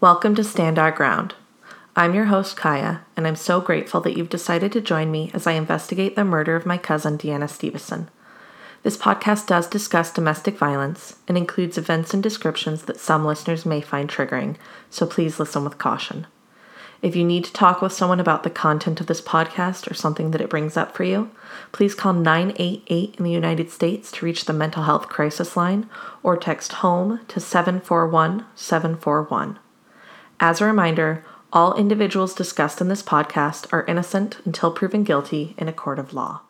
Welcome to Stand Our Ground. I'm your host, Kaya, and I'm so grateful that you've decided to join me as I investigate the murder of my cousin, Deanna Stevenson. This podcast does discuss domestic violence and includes events and descriptions that some listeners may find triggering, so please listen with caution. If you need to talk with someone about the content of this podcast or something that it brings up for you, please call 988 in the United States to reach the mental health crisis line or text HOME to 741 741. As a reminder, all individuals discussed in this podcast are innocent until proven guilty in a court of law.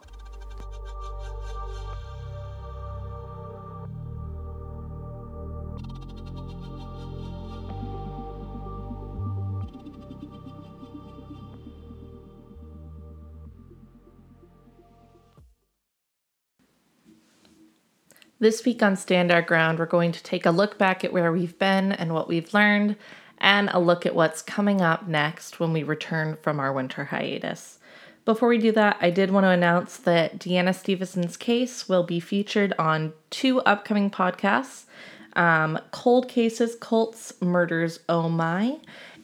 This week on Stand Our Ground, we're going to take a look back at where we've been and what we've learned, and a look at what's coming up next when we return from our winter hiatus. Before we do that, I did want to announce that Deanna Stevenson's case will be featured on two upcoming podcasts um, Cold Cases, Cults, Murders, Oh My,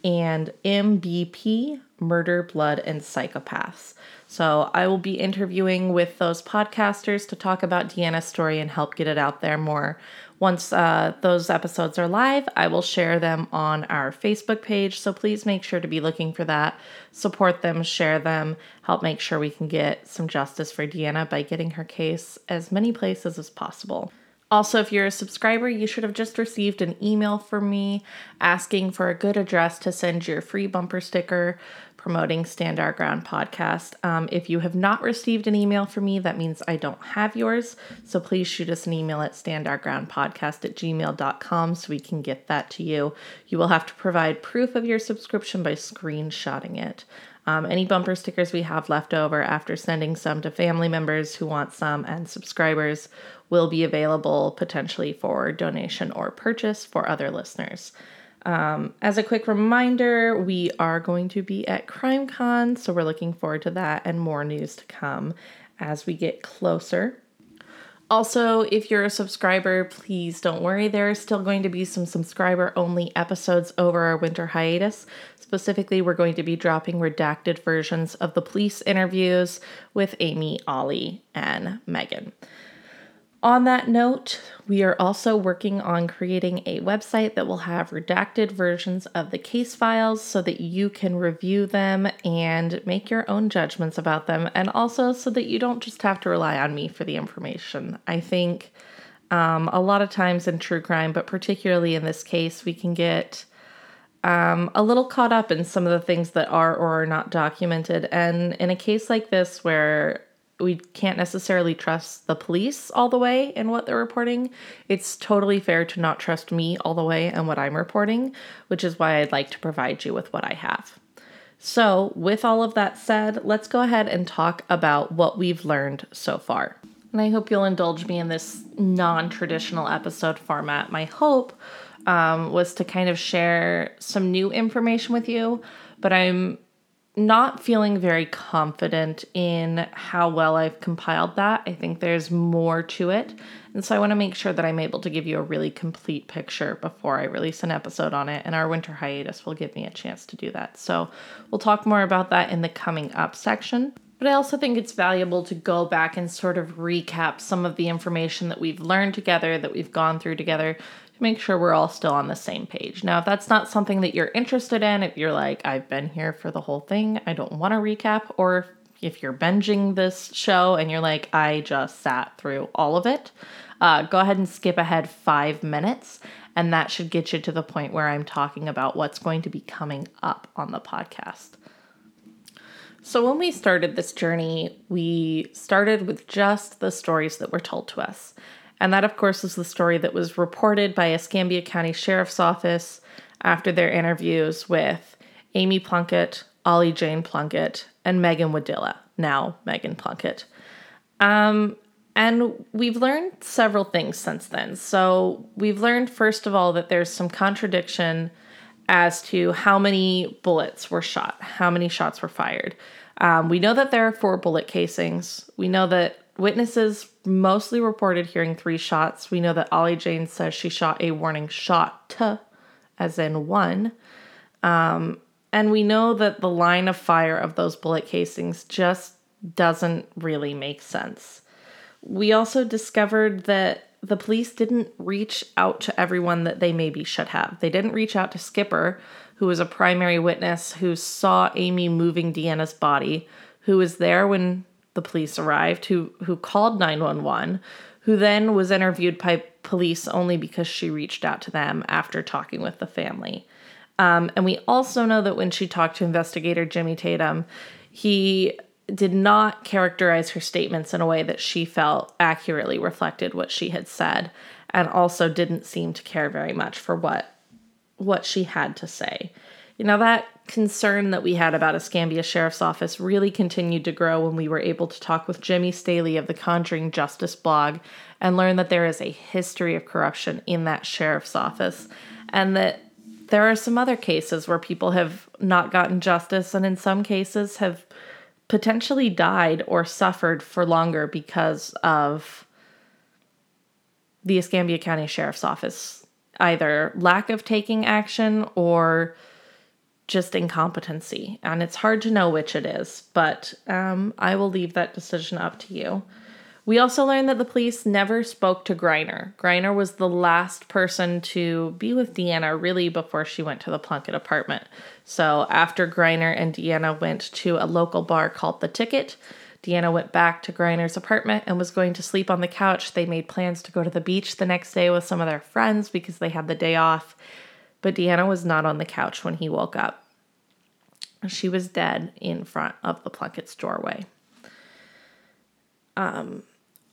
and MBP, Murder, Blood, and Psychopaths. So I will be interviewing with those podcasters to talk about Deanna's story and help get it out there more. Once uh, those episodes are live, I will share them on our Facebook page. So please make sure to be looking for that. Support them, share them, help make sure we can get some justice for Deanna by getting her case as many places as possible. Also, if you're a subscriber, you should have just received an email from me asking for a good address to send your free bumper sticker promoting Stand Our Ground podcast. Um, if you have not received an email from me, that means I don't have yours. So please shoot us an email at standourgroundpodcast at gmail.com so we can get that to you. You will have to provide proof of your subscription by screenshotting it. Um, any bumper stickers we have left over after sending some to family members who want some and subscribers will be available potentially for donation or purchase for other listeners. Um, as a quick reminder, we are going to be at CrimeCon, so we're looking forward to that and more news to come as we get closer. Also, if you're a subscriber, please don't worry. There are still going to be some subscriber only episodes over our winter hiatus. Specifically, we're going to be dropping redacted versions of the police interviews with Amy, Ollie, and Megan. On that note, we are also working on creating a website that will have redacted versions of the case files so that you can review them and make your own judgments about them, and also so that you don't just have to rely on me for the information. I think um, a lot of times in true crime, but particularly in this case, we can get um, a little caught up in some of the things that are or are not documented. And in a case like this, where we can't necessarily trust the police all the way in what they're reporting. It's totally fair to not trust me all the way in what I'm reporting, which is why I'd like to provide you with what I have. So, with all of that said, let's go ahead and talk about what we've learned so far. And I hope you'll indulge me in this non traditional episode format. My hope um, was to kind of share some new information with you, but I'm not feeling very confident in how well I've compiled that. I think there's more to it. And so I want to make sure that I'm able to give you a really complete picture before I release an episode on it. And our winter hiatus will give me a chance to do that. So we'll talk more about that in the coming up section. But I also think it's valuable to go back and sort of recap some of the information that we've learned together, that we've gone through together, to make sure we're all still on the same page. Now, if that's not something that you're interested in, if you're like, I've been here for the whole thing, I don't want to recap, or if you're binging this show and you're like, I just sat through all of it, uh, go ahead and skip ahead five minutes. And that should get you to the point where I'm talking about what's going to be coming up on the podcast. So, when we started this journey, we started with just the stories that were told to us. And that, of course, is the story that was reported by Escambia County Sheriff's Office after their interviews with Amy Plunkett, Ollie Jane Plunkett, and Megan Wadilla, now Megan Plunkett. Um, and we've learned several things since then. So we've learned, first of all, that there's some contradiction as to how many bullets were shot, how many shots were fired. Um, we know that there are four bullet casings. We know that Witnesses mostly reported hearing three shots. We know that Ollie Jane says she shot a warning shot as in one. Um, and we know that the line of fire of those bullet casings just doesn't really make sense. We also discovered that the police didn't reach out to everyone that they maybe should have. They didn't reach out to Skipper, who was a primary witness who saw Amy moving Deanna's body, who was there when the police arrived, who who called 911, who then was interviewed by police only because she reached out to them after talking with the family. Um, and we also know that when she talked to investigator Jimmy Tatum, he did not characterize her statements in a way that she felt accurately reflected what she had said and also didn't seem to care very much for what what she had to say. You know that concern that we had about Escambia Sheriff's Office really continued to grow when we were able to talk with Jimmy Staley of the Conjuring Justice blog and learn that there is a history of corruption in that sheriff's office and that there are some other cases where people have not gotten justice and in some cases have potentially died or suffered for longer because of the Escambia County Sheriff's Office either lack of taking action or just incompetency. And it's hard to know which it is, but um, I will leave that decision up to you. We also learned that the police never spoke to Greiner. Greiner was the last person to be with Deanna really before she went to the Plunkett apartment. So after Greiner and Deanna went to a local bar called The Ticket, Deanna went back to Greiner's apartment and was going to sleep on the couch. They made plans to go to the beach the next day with some of their friends because they had the day off. But Deanna was not on the couch when he woke up. She was dead in front of the Plunkett's doorway. Um,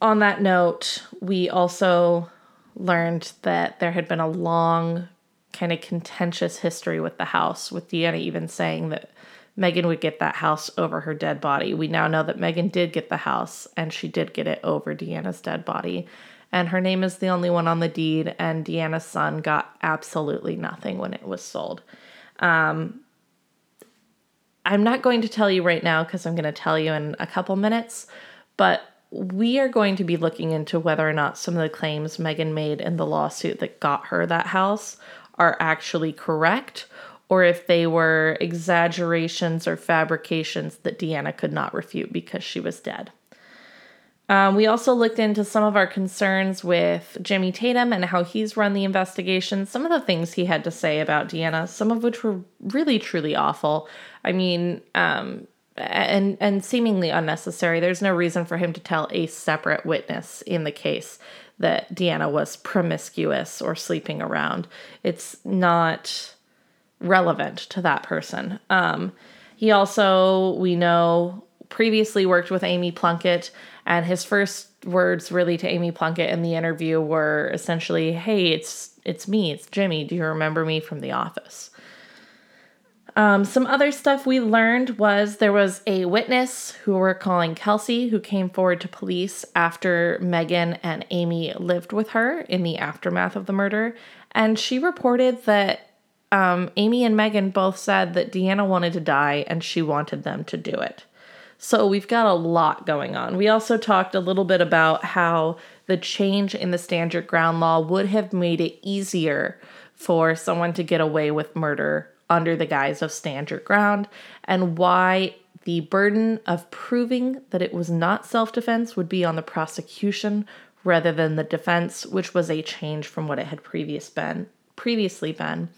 on that note, we also learned that there had been a long, kind of contentious history with the house, with Deanna even saying that Megan would get that house over her dead body. We now know that Megan did get the house and she did get it over Deanna's dead body. And her name is the only one on the deed, and Deanna's son got absolutely nothing when it was sold. Um, I'm not going to tell you right now because I'm going to tell you in a couple minutes, but we are going to be looking into whether or not some of the claims Megan made in the lawsuit that got her that house are actually correct or if they were exaggerations or fabrications that Deanna could not refute because she was dead. Um, we also looked into some of our concerns with Jimmy Tatum and how he's run the investigation, some of the things he had to say about Deanna, some of which were really, truly awful. I mean, um, and and seemingly unnecessary. There's no reason for him to tell a separate witness in the case that Deanna was promiscuous or sleeping around. It's not relevant to that person. Um, he also, we know, previously worked with Amy Plunkett, and his first words really to Amy Plunkett in the interview were essentially, "Hey, it's it's me, it's Jimmy. Do you remember me from the office?" Um, some other stuff we learned was there was a witness who we're calling Kelsey who came forward to police after Megan and Amy lived with her in the aftermath of the murder. And she reported that um, Amy and Megan both said that Deanna wanted to die and she wanted them to do it. So we've got a lot going on. We also talked a little bit about how the change in the stand your ground law would have made it easier for someone to get away with murder under the guise of stand your ground, and why the burden of proving that it was not self defense would be on the prosecution rather than the defense, which was a change from what it had previous been, previously been.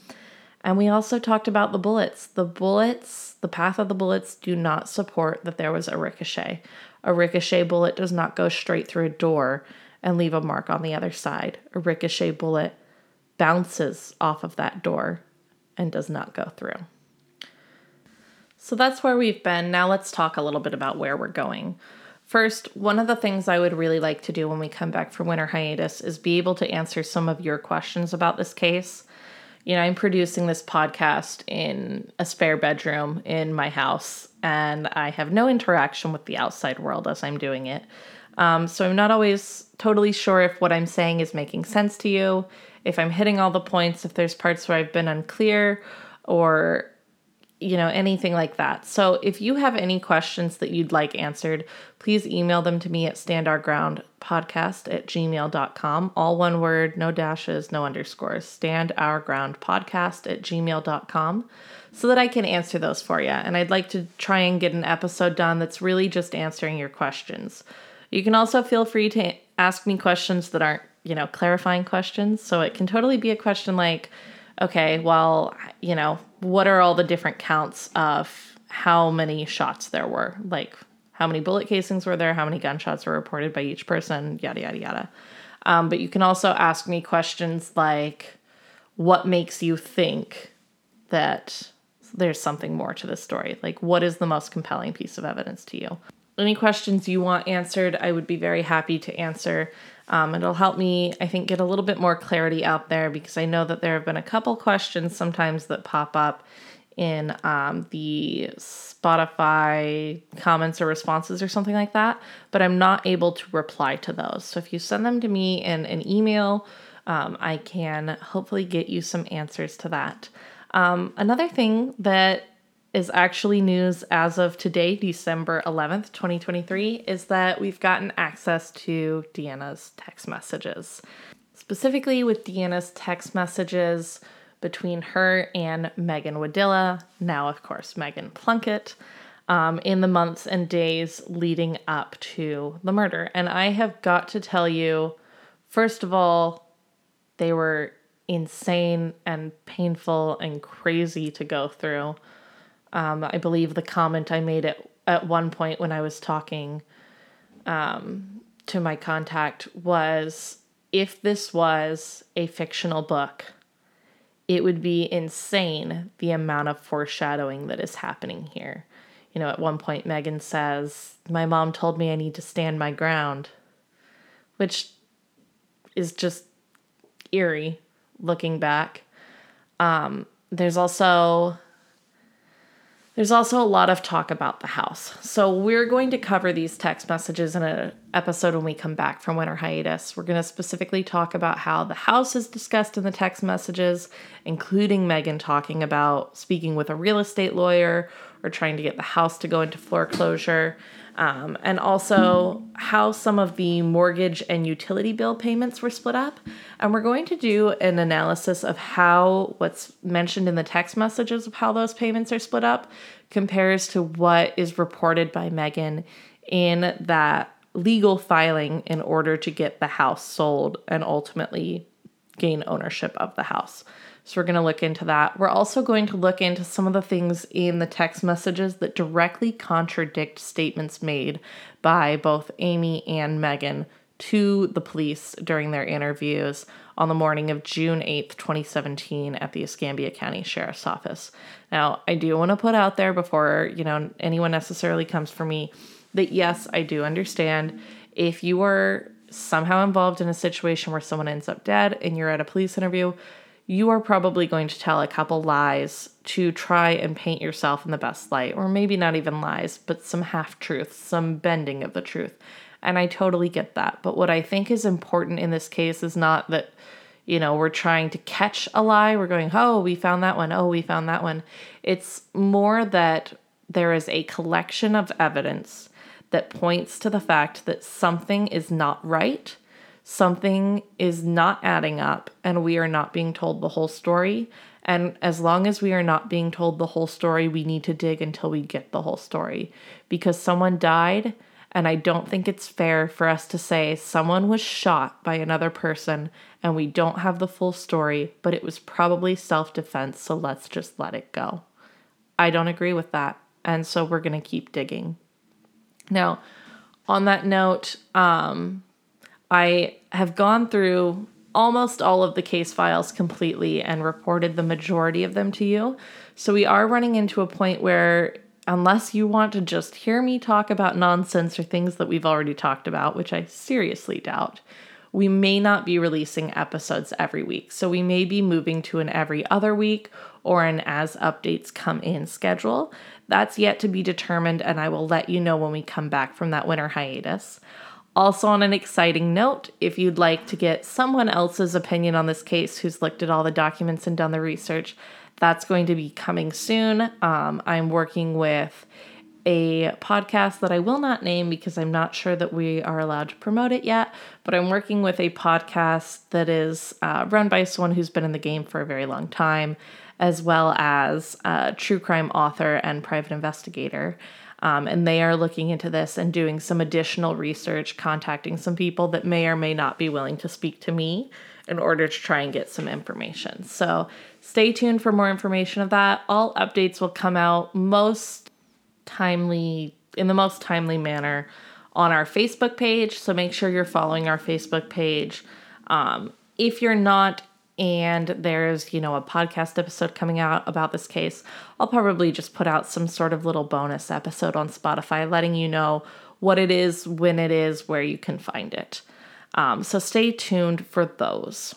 And we also talked about the bullets. The bullets, the path of the bullets, do not support that there was a ricochet. A ricochet bullet does not go straight through a door and leave a mark on the other side. A ricochet bullet bounces off of that door and does not go through. So that's where we've been. Now let's talk a little bit about where we're going. First, one of the things I would really like to do when we come back from winter hiatus is be able to answer some of your questions about this case. You know, I'm producing this podcast in a spare bedroom in my house, and I have no interaction with the outside world as I'm doing it. Um, so I'm not always totally sure if what I'm saying is making sense to you, if I'm hitting all the points, if there's parts where I've been unclear, or you know, anything like that. So if you have any questions that you'd like answered, please email them to me at standourgroundpodcast at gmail.com. All one word, no dashes, no underscores. Standourgroundpodcast at gmail.com so that I can answer those for you. And I'd like to try and get an episode done that's really just answering your questions. You can also feel free to ask me questions that aren't, you know, clarifying questions. So it can totally be a question like, okay, well, you know, what are all the different counts of how many shots there were? Like, how many bullet casings were there? How many gunshots were reported by each person? Yada, yada, yada. Um, but you can also ask me questions like, what makes you think that there's something more to this story? Like, what is the most compelling piece of evidence to you? Any questions you want answered, I would be very happy to answer. Um, it'll help me, I think, get a little bit more clarity out there because I know that there have been a couple questions sometimes that pop up in um, the Spotify comments or responses or something like that, but I'm not able to reply to those. So if you send them to me in an email, um, I can hopefully get you some answers to that. Um, another thing that is actually news as of today, December 11th, 2023, is that we've gotten access to Deanna's text messages. Specifically, with Deanna's text messages between her and Megan Wadilla, now, of course, Megan Plunkett, um, in the months and days leading up to the murder. And I have got to tell you, first of all, they were insane and painful and crazy to go through. Um, I believe the comment I made at, at one point when I was talking um, to my contact was if this was a fictional book, it would be insane the amount of foreshadowing that is happening here. You know, at one point, Megan says, My mom told me I need to stand my ground, which is just eerie looking back. Um, there's also there's also a lot of talk about the house. So we're going to cover these text messages in an episode when we come back from winter hiatus. We're going to specifically talk about how the house is discussed in the text messages, including Megan talking about speaking with a real estate lawyer or trying to get the house to go into foreclosure um, and also how some of the mortgage and utility bill payments were split up. And we're going to do an analysis of how what's mentioned in the text messages of how those payments are split up compares to what is reported by Megan in that legal filing in order to get the house sold and ultimately gain ownership of the house. So we're going to look into that. We're also going to look into some of the things in the text messages that directly contradict statements made by both Amy and Megan to the police during their interviews on the morning of June 8th, 2017 at the Escambia County Sheriff's Office. Now, I do want to put out there before, you know, anyone necessarily comes for me that yes, I do understand if you are somehow involved in a situation where someone ends up dead and you're at a police interview, you are probably going to tell a couple lies to try and paint yourself in the best light, or maybe not even lies, but some half truths, some bending of the truth. And I totally get that. But what I think is important in this case is not that, you know, we're trying to catch a lie. We're going, oh, we found that one. Oh, we found that one. It's more that there is a collection of evidence that points to the fact that something is not right something is not adding up and we are not being told the whole story. And as long as we are not being told the whole story, we need to dig until we get the whole story because someone died. And I don't think it's fair for us to say someone was shot by another person and we don't have the full story, but it was probably self defense, so let's just let it go. I don't agree with that. And so we're going to keep digging. Now, on that note, um, I have gone through almost all of the case files completely and reported the majority of them to you. So we are running into a point where, unless you want to just hear me talk about nonsense or things that we've already talked about, which I seriously doubt, we may not be releasing episodes every week. So we may be moving to an every other week or an as updates come in schedule. That's yet to be determined, and I will let you know when we come back from that winter hiatus. Also, on an exciting note, if you'd like to get someone else's opinion on this case who's looked at all the documents and done the research, That's going to be coming soon. Um, I'm working with a podcast that I will not name because I'm not sure that we are allowed to promote it yet, but I'm working with a podcast that is uh, run by someone who's been in the game for a very long time, as well as a true crime author and private investigator. Um, and they are looking into this and doing some additional research, contacting some people that may or may not be willing to speak to me in order to try and get some information. So stay tuned for more information of that. All updates will come out most timely in the most timely manner on our Facebook page. So make sure you're following our Facebook page. Um, if you're not, and there's you know a podcast episode coming out about this case, I'll probably just put out some sort of little bonus episode on Spotify, letting you know what it is, when it is, where you can find it. Um, so stay tuned for those.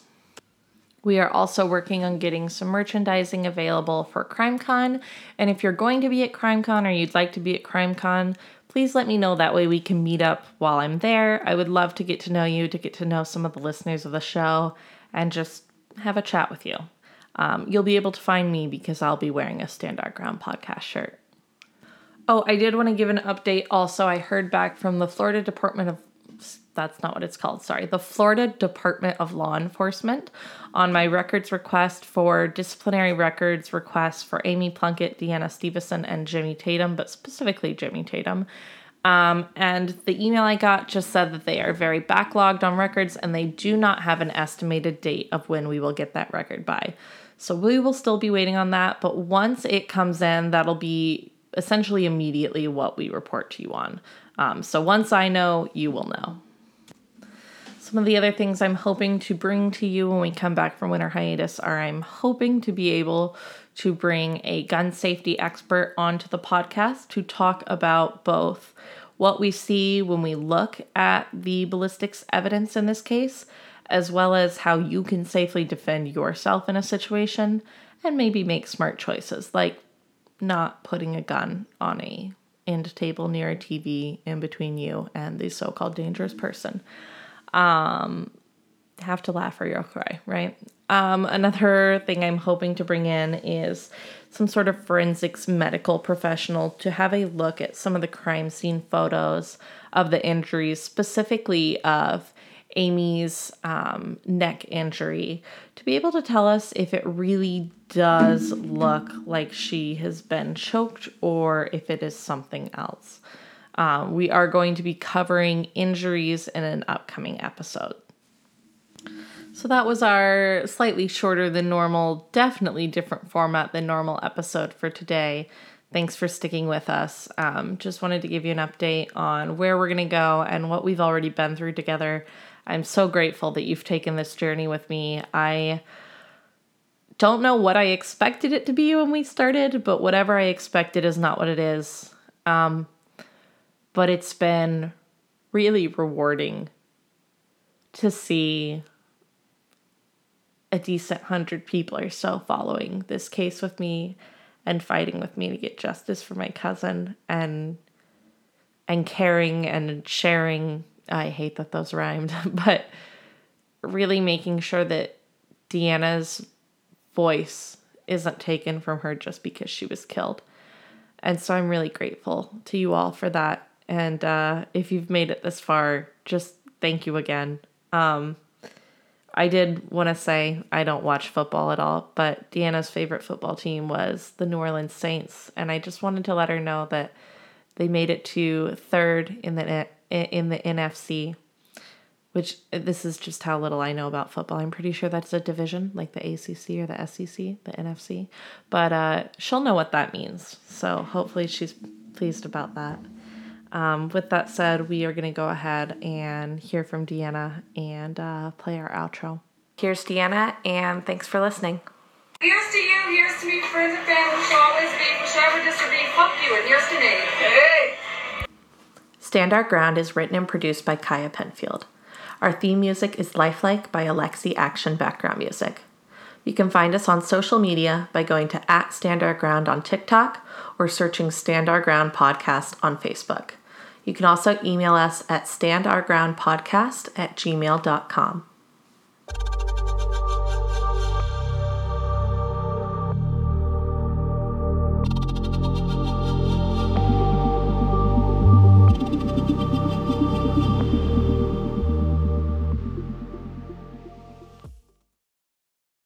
We are also working on getting some merchandising available for CrimeCon. And if you're going to be at CrimeCon or you'd like to be at CrimeCon, please let me know. That way we can meet up while I'm there. I would love to get to know you, to get to know some of the listeners of the show, and just have a chat with you. Um, you'll be able to find me because I'll be wearing a Stand Our Ground podcast shirt. Oh, I did want to give an update also. I heard back from the Florida Department of that's not what it's called, sorry, the Florida Department of Law Enforcement on my records request for disciplinary records requests for Amy Plunkett, Deanna Stevenson, and Jimmy Tatum, but specifically Jimmy Tatum. Um, and the email I got just said that they are very backlogged on records and they do not have an estimated date of when we will get that record by. So we will still be waiting on that, but once it comes in, that'll be essentially immediately what we report to you on. Um, so once I know, you will know. Some of the other things I'm hoping to bring to you when we come back from winter hiatus are I'm hoping to be able to bring a gun safety expert onto the podcast to talk about both what we see when we look at the ballistics evidence in this case, as well as how you can safely defend yourself in a situation and maybe make smart choices like not putting a gun on a end table near a TV in between you and the so-called dangerous person. Um, have to laugh or you'll cry, right? Um, another thing I'm hoping to bring in is some sort of forensics medical professional to have a look at some of the crime scene photos of the injuries, specifically of Amy's um, neck injury, to be able to tell us if it really does look like she has been choked or if it is something else. Um, we are going to be covering injuries in an upcoming episode. So that was our slightly shorter than normal, definitely different format than normal episode for today. Thanks for sticking with us. Um, just wanted to give you an update on where we're going to go and what we've already been through together. I'm so grateful that you've taken this journey with me. I don't know what I expected it to be when we started, but whatever I expected is not what it is. Um, but it's been really rewarding to see a decent hundred people or so following this case with me and fighting with me to get justice for my cousin and and caring and sharing I hate that those rhymed, but really making sure that Deanna's voice isn't taken from her just because she was killed. And so I'm really grateful to you all for that. And uh, if you've made it this far, just thank you again. Um, I did want to say I don't watch football at all, but Deanna's favorite football team was the New Orleans Saints, and I just wanted to let her know that they made it to third in the in the NFC. Which this is just how little I know about football. I'm pretty sure that's a division, like the ACC or the SEC, the NFC. But uh, she'll know what that means, so hopefully she's pleased about that. Um, with that said, we are going to go ahead and hear from Deanna and uh, play our outro. Here's Deanna, and thanks for listening. Here's to you, here's to me, friends and family, shall always be, whichever this will be, fuck you, and here's to me. Hey! Stand Our Ground is written and produced by Kaya Penfield. Our theme music is Lifelike by Alexi Action Background Music. You can find us on social media by going to at Stand Our Ground on TikTok or searching Stand Our Ground Podcast on Facebook. You can also email us at standourgroundpodcast at gmail.com.